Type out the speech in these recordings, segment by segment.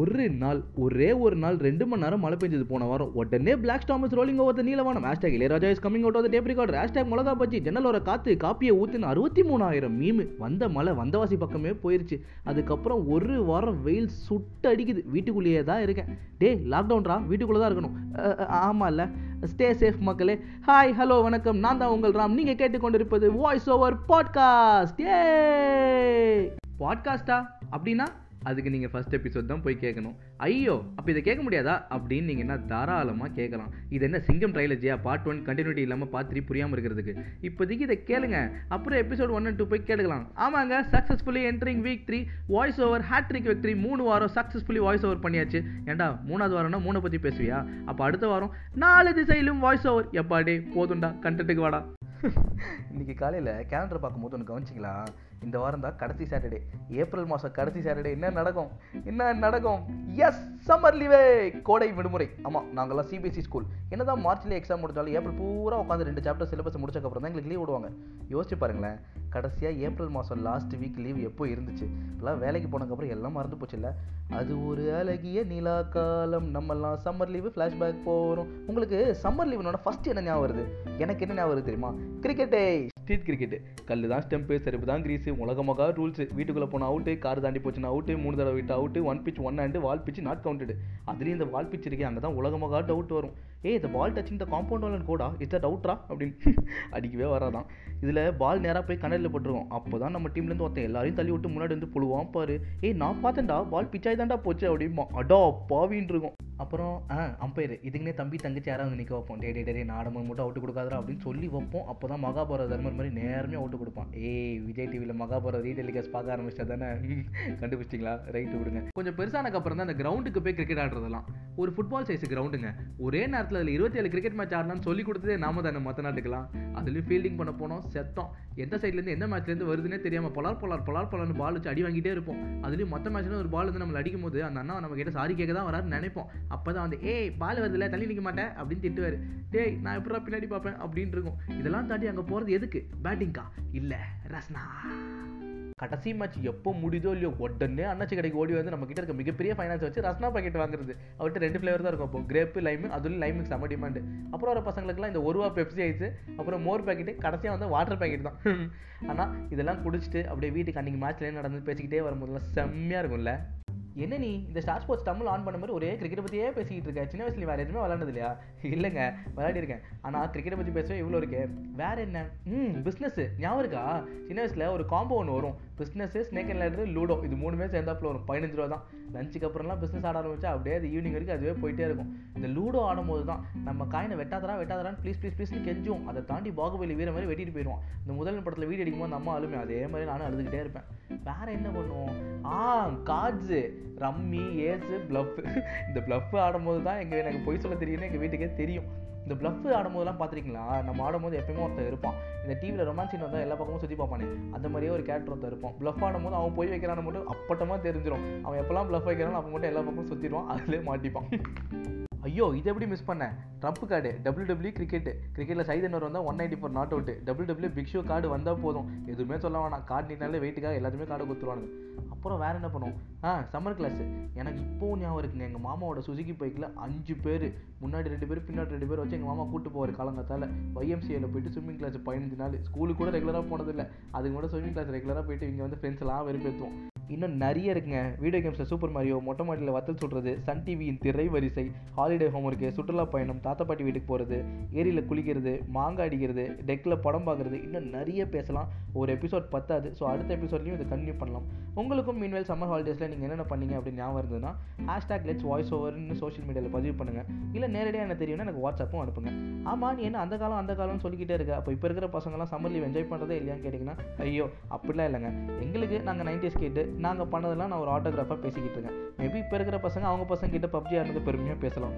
ஒரு நாள் ஒரே ஒரு நாள் ரெண்டு மணி நேரம் மழை பெஞ்சது போன வாரம். உடனே black storms rolling over Neelavanam hashtag Ilaiyaraaja is coming out of tape recorder hashtag மிளகா பச்சி ஜன்னலோர காத்து காப்பியை ஊற்றின அறுபத்தி மூணாயிரம் மீமு வந்த மழை வந்தவாசி பக்கமே போயிருச்சு. அதுக்கப்புறம் ஒரு வாரம் வெயில் சுட்டு அடிக்குது வீட்டுக்குள்ளேயே தான் இருக்கேன். டேய் லாக்டவுன்ரா வீட்டுக்குள்ளே தான் இருக்கணும். ஆமாம் இல்லை. ஸ்டே சேஃப் மக்களே. ஹாய் ஹலோ வணக்கம். நான் தான் உங்கள் ராம். நீங்கள் கேட்டுக்கொண்டிருப்பது வாய்ஸ் ஓவர் பாட்காஸ்ட் ஏ பாட்காஸ்டா அப்படின்னா அதுக்கு நீங்கள் ஃபஸ்ட் எபிசோட் தான் போய் கேட்கணும் ஐயோ அப்போ இதை கேட்க முடியாதா? அப்படின்னு நீங்கள் என்ன தாராளமாக கேட்கலாம் இது என்ன சிங்கம் ட்ரைலஜியா பார்ட் ஒன் கண்டினியூட்டி இல்லாமல் பார்ட் த்ரீ புரியாமல் இருக்கிறதுக்கு. இப்போதைக்கு இதை கேளுங்க. அப்புறம் எபிசோட் ஒன் அண்ட் டூ போய் கேட்கலாம் ஆமாங்க successfully entering week three voice over hattrick week three மூணு வாரம் சக்ஸஸ்ஃபுல்லி வாய்ஸ் ஓவர் பண்ணியாச்சு. ஏண்டா மூணாவது வாரம்னா மூணை பற்றி பேசுவியா? அப்போ அடுத்த வாரம் நாலு திசையிலும் வாய்ஸ் ஓவர் எப்பாடே போதும்டா கண்டென்ட்டுக்கு வாடா. இன்னைக்கு காலையில் கேலண்டர் பார்க்கும்போது ஒன்று கவனிச்சிங்களா? இந்த வாரம் தான் கடைசி சாட்டர்டே ஏப்ரல் மாதம் கடைசி சாட்டர்டே என்ன நடக்கும்? என்ன நடக்கும்? எஸ் சம்மர் லீவே கோடை விடுமுறை. ஆமாம் நாங்கள்லாம் சிபிஎஸ்சி ஸ்கூல் என்ன தான் மார்ச்லேயே எக்ஸாம் முடிச்சாலும் ஏப்ரல் பூரா உட்காந்து ரெண்டு சாப்டர் சிலபஸ் முடிச்சக்கப்புறம் தான் எங்களுக்கு லீவ் விடுவாங்க. யோசிச்சு பாருங்களேன். கடைசியாக ஏப்ரல் மாதம் லாஸ்ட் வீக் லீவ் எப்போ இருந்துச்சு? இப்போலாம் வேலைக்கு போனதுக்கப்புறம் எல்லாம் மறந்து போச்சுல்ல. அது ஒரு அழகிய நிலா காலம். நம்மெல்லாம் சம்மர் லீவு ஃப்ளாஷ்பேக் போகிறோம் உங்களுக்கு சம்மர் லீவுனோட ஃபஸ்ட் என்ன ஞாபகம் வருது? எனக்கு என்ன ஞாபகம் வருது தெரியுமா? கிரிக்கெட்டே ஸ்ட்ரீட் கிரிக்கெட் கல் தான் ஸ்டெம்பு செருப்பு தான் கிரீஸு உலகமாக ரூல்ஸ் வீட்டுக்குள்ளே போனால் அவுட்டு கார் தாண்டி போச்சுன்னா அவுட்டு மூணு தடவை விட்டு out one pitch one hand wall pitch not counted அதுலேயும் இந்த வால் பிச் இருக்கே அங்கே தான் உலகமாக டவுட் வரும். ஏ இந்த பால் டச்சிங் இந்த compound Valan Kota is that டவுட்ரா அப்படின்னு அடிக்கவே வராதான். இதில் பால் நேராக போய் கண்ணடியில் போட்டுருவோம். அப்போ தான் நம்ம டீம்லேருந்து ஒருத்தன் எல்லாரையும் தள்ளி விட்டு முன்னாடி வந்து புழுவான் பாரு. ஏ நான் பார்த்தேன்டா பால் பிச்சாய் தான்டா போச்சு அப்படிமா அடா பாவின்னு இருக்கும் அப்புறம் ஆ அம்பையர் இதுக்குன்னே தம்பி தங்கச்சி யாராவது வந்து நிற்க வைப்போம். டே டே டே நாடகம் மட்டும் அவுட்டு கொடுக்காதரா அப்படின்னு சொல்லி வைப்போம். அப்போ தான் மகாபாரத தர்மர் மாதிரி நேரமே அவுட்டு கொடுப்பான். ஏய் விஜய் டிவியில் மகாபாரத ரீடெலிகாஸ் பார்க்க ஆரம்பிச்சா தானே? கண்டுபிடிச்சிங்களா ரைட்டு விடுங்க. கொஞ்சம் பெருசானக்கு அப்புறம் தான் அந்த கிரவுண்டுக்கு போய் கிரிக்கெட் ஆடுறதெல்லாம். ஒரு ஃபுட்பால் சைஸ் கிரவுண்டுங்க ஒரே நேரத்தில் அதில் இருபத்தி ஏழு கிரிக்கெட் மேட்ச் ஆடலாம்னு சொல்லி கொடுத்ததே நாம தானே மற்ற நாட்டுக்கெல்லாம். அதுலேயும் ஃபீல்டிங் பண்ண போனோம் செத்தோம். எந்த சைட்லேருந்து எந்த மேட்ச்லேருந்து வருதுன்னே தெரியாமல் பொலார் பொலார் பொலார் பொலார்னு பால் வச்சு அடி வாங்கிட்டே இருப்போம். அதுலேயும் மற்ற மேட்ச்ல ஒரு பால் வந்து நம்மளை அடிக்கும் போது அந்த அண்ணா நம்ம கிட்ட சாரி கேட்க தான் வராருன்னு நினைப்போம். அப்போ தான் வந்து ஏய் பால் வருதுல தள்ளி நிற்க மாட்டேன் அப்படின்னு திட்டுவார். டேய் நான் எப்படா பின்னாடி பார்ப்பேன்? அப்படின்னு இருக்கும். இதெல்லாம் தாண்டி அங்கே போகிறது எதுக்கு? பேட்டிங்கா இல்லை ரஸ்னா. கடைசி மேட்ச் எப்போ முடியுதோ இல்லையோ உடனே அண்ணாச்சி கடைக்கு ஓடி வந்து நம்ம கிட்ட இருக்க மிகப்பெரிய ஃபைனான்ஸ் வச்சு ரஸ்னா பாக்கெட் வாங்குறது. அவர்கிட்ட ரெண்டு ஃப்ளேவர் தான் இருக்கும். அப்போ கிரேப்பு லைமு அதுலேயும் லைமுக்கு செம்ம டிமாண்டு அப்புறம் வர பசங்களுக்குலாம் இந்த ஒரு ரூபா பெப்சி ஆயிடுச்சு அப்புறம் மோர் பாக்கெட்டு கடைசியாக வந்து வாட்டர் பாக்கெட் தான். ஆனால் இதெல்லாம் குடிச்சிட்டு அப்படியே வீட்டுக்கு அன்றைக்கி மேட்ச்லேயே நடந்து பேசிக்கிட்டே வரும்போதுலாம் செம்மையாக இருக்கும்ல. என்ன நீ? இந்த ஸ்டார் ஸ்போர்ட்ஸ் தமிழ் ஆன் பண்ண மாதிரி ஒரே கிரிக்கெட் பற்றியே பேசிக்கிட்டு இருக்க. சின்ன வயசுல வேறு எதுவுமே விளாண்டது இல்லையா இல்லைங்க விளையாடிருக்கேன் ஆனால் கிரிக்கெட் பற்றி பேசவே இவ்வளோ இருக்கு. வேற என்ன? ம் பிஸ்னஸ் ஞாபகம் இருக்கா? சின்ன வயசில் ஒரு காம்போ ஒன்று வரும். Business snake and ladder ludo இது மூணுமே சேர்ந்தாப்புல வரும். பதினஞ்சு ரூபா தான். லஞ்சுக்கு அப்புறம்லாம் பிஸ்னஸ் ஆட ஆரம்பிச்சா அப்படியே அது ஈவினிங் வரைக்கும் அதுவே போயிட்டே இருக்கும். இந்த லூடோ ஆடும்போது தான் நம்ம காயினை வெட்டாதரா வெட்டாதரான்னு ப்ளீஸ் ப்ளீஸ் ப்ளீஸ்னு கெஞ்சும் அதை தாண்டி பாகுபலி வீர மாதிரி வெட்டிட்டு போயிடுவோம் இந்த முதல் படத்தில் வீடியோ அடிக்கும்போது நம்ம அழுமே. அதே மாதிரி நானும் அழுதுகிட்டே இருப்பேன். வேற என்ன பண்ணுவோம்? ஆ கார்ட்ஸு ரம்மி ஏஸு ப்ளஃப் இந்த ப்ளஃப் ஆடும்போது தான் எங்கள் எனக்கு பொய் சொல்ல தெரியும்னு எங்கள் வீட்டுக்கே தெரியும். இந்த ப்ளஃப் ஆடும்போதெல்லாம் பார்த்துருக்கீங்களா? நம்ம ஆடும்போது எப்பயுமே ஒருத்தர் இருப்பான். இந்த டிவியில் ரொமான்ஸ் சீன் வந்தால் எல்லா பக்கமும் சுற்றி பார்ப்பானே. அந்த மாதிரியே ஒரு கேரக்டர் ஒருத்தர் இருப்பான். ப்ளஃப் ஆடும்போது அவன் போய் வைக்கிறான்னு மட்டும் அப்பட்டமாக தெரிஞ்சிடும் அவன் எப்போல்லாம் ப்ளஃப் வைக்கிறானோ அப்போ மட்டும் எல்லா பக்கமும் சுற்றிடுவான் அதிலே மாட்டிப்பான். ஐயோ இது எப்படி மிஸ் பண்ணேன் trump card W W cricket கிரிக்கெட்டில் சைதன்வர் வந்தால் one ninety four not out double W big show card வந்தால் போதும். எதுவுமே சொல்ல வேணாம். கார்டு நீட்டாலே வெயிட்டுக்காக எல்லாத்துமே கார்டு கொடுத்துருவானுங்க. அப்புறம் வேறு என்ன பண்ணுவோம்? ஆ சம்மர் கிளாஸ் எனக்கு இப்போவும் ஞாபகம் இருக்குங்க. எங்கள் மாமாவோட சுசுக்கி பைக்கில் அஞ்சு பேர். முன்னாடி ரெண்டு பேர் பின்னாடி ரெண்டு பேர் வச்சு எங்கள் மாமா கூட்டு போவார் காலங்கத்தால். YMCA போயிட்டு ஸ்விம்மிங் கிளாஸ் பதினஞ்சு நாள். ஸ்கூலுக்கு கூட ரெகுலராக போனதில்லை. அதுக்கு கூட ஸ்விம்மிங் கிளாஸ் ரெகுலராக போயிட்டு இங்கே வந்து ஃப்ரெண்ட்ஸ் எல்லாம் வெறுப்பேற்றுவோம் இன்னும் நிறைய இருக்குங்க. வீடியோ கேம்ஸில் சூப்பர் மாரியோ மொட்டை மாடியில் வத்தல் சுடுறது சன் டிவியின் திரை வரிசை ஹாலிடே ஹோம்ஒர்க்கு சுற்றுலா பயணம் தாத்தா பாட்டி வீட்டுக்கு போகிறது ஏரியில் குளிக்கிறது மாங்காய் அடிக்கிறது டெக்கில் படம் பார்க்குறது இன்னும் நிறைய பேசலாம். ஒரு எபிசோட் பத்தாது. ஸோ அடுத்த எபிசோட்லையும் இதை கண்டினியூ பண்ணலாம். உங்களுக்கும் மீன்வேல் சம்மர் ஹாலிடேஸில் நீங்கள் என்னென்ன பண்ணீங்க அப்படின்னு ஞாபகம் இருந்ததுன்னா ஹேஷ்டாக் லெட்ஸ் வாய்ஸ் ஓவர்னு சோஷியல் மீடியாவில் பதிவு பண்ணுங்கள் இல்லை நேரடியாக என்ன தெரியும்னா எனக்கு வாட்ஸ்அப்பும் அனுப்புங்க. ஆமாம் நீ என்ன அந்த காலம் அந்த காலம்னு சொல்லிக்கிட்டே இருக்க. அப்போ இப்போ இருக்கிற பசங்களாம் சம்மர் லீவ் என்ஜாய் பண்ணுறதே இல்லையான்னு கேட்டிங்கன்னா ஐயோ அப்படிலாம் இல்லைங்க. எங்களுக்கு நாங்கள் நைன்டிஸ் கேட்டு நாங்கள் பண்ணதெல்லாம் நான் ஒரு ஆட்டோகிராஃபாக பேசிக்கிட்டு இருக்கேன். மேபி இப்போ இருக்கிற பசங்க அவங்க பசங்க கிட்ட பப்ஜி ஆடுறது பெருமையாக பேசலாம்.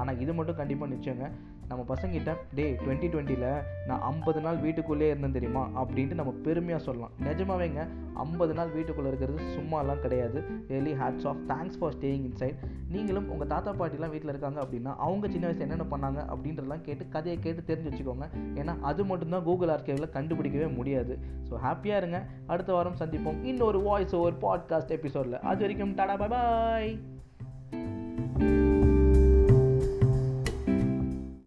ஆனால் இது மட்டும் கண்டிப்பாக நிச்சயங்க. நம்ம பசங்கிட்ட டே டுவெண்ட்டி டுவெண்ட்டியில் நான் ஐம்பது நாள் வீட்டுக்குள்ளே இருந்தேன் தெரியுமா? அப்படின்ட்டு நம்ம பெருமையாக சொல்லலாம். நிஜமாவேங்க ஐம்பது நாள் வீட்டுக்குள்ளே இருக்கிறது சும்மாலாம் கிடையாது. Really hats off thanks for staying inside நீங்களும் உங்கள் தாத்தா பாட்டிலாம் வீட்டில் இருக்காங்க அப்படின்னா அவங்க சின்ன வயசு என்னென்ன பண்ணாங்க அப்படின்றலாம் கேட்டு கதையை கேட்டு தெரிஞ்சு வச்சுக்கோங்க. ஏன்னா அது மட்டும்தான் கூகுள் ஆர்கேவில் கண்டுபிடிக்கவே முடியாது. ஸோ ஹாப்பியாக இருங்க. அடுத்த வாரம் சந்திப்போம். இன்னொரு வாய்ஸ் ஓவர் பாட்காஸ்ட் எபிசோடில் அது வரைக்கும் டாடா பாய் பாய்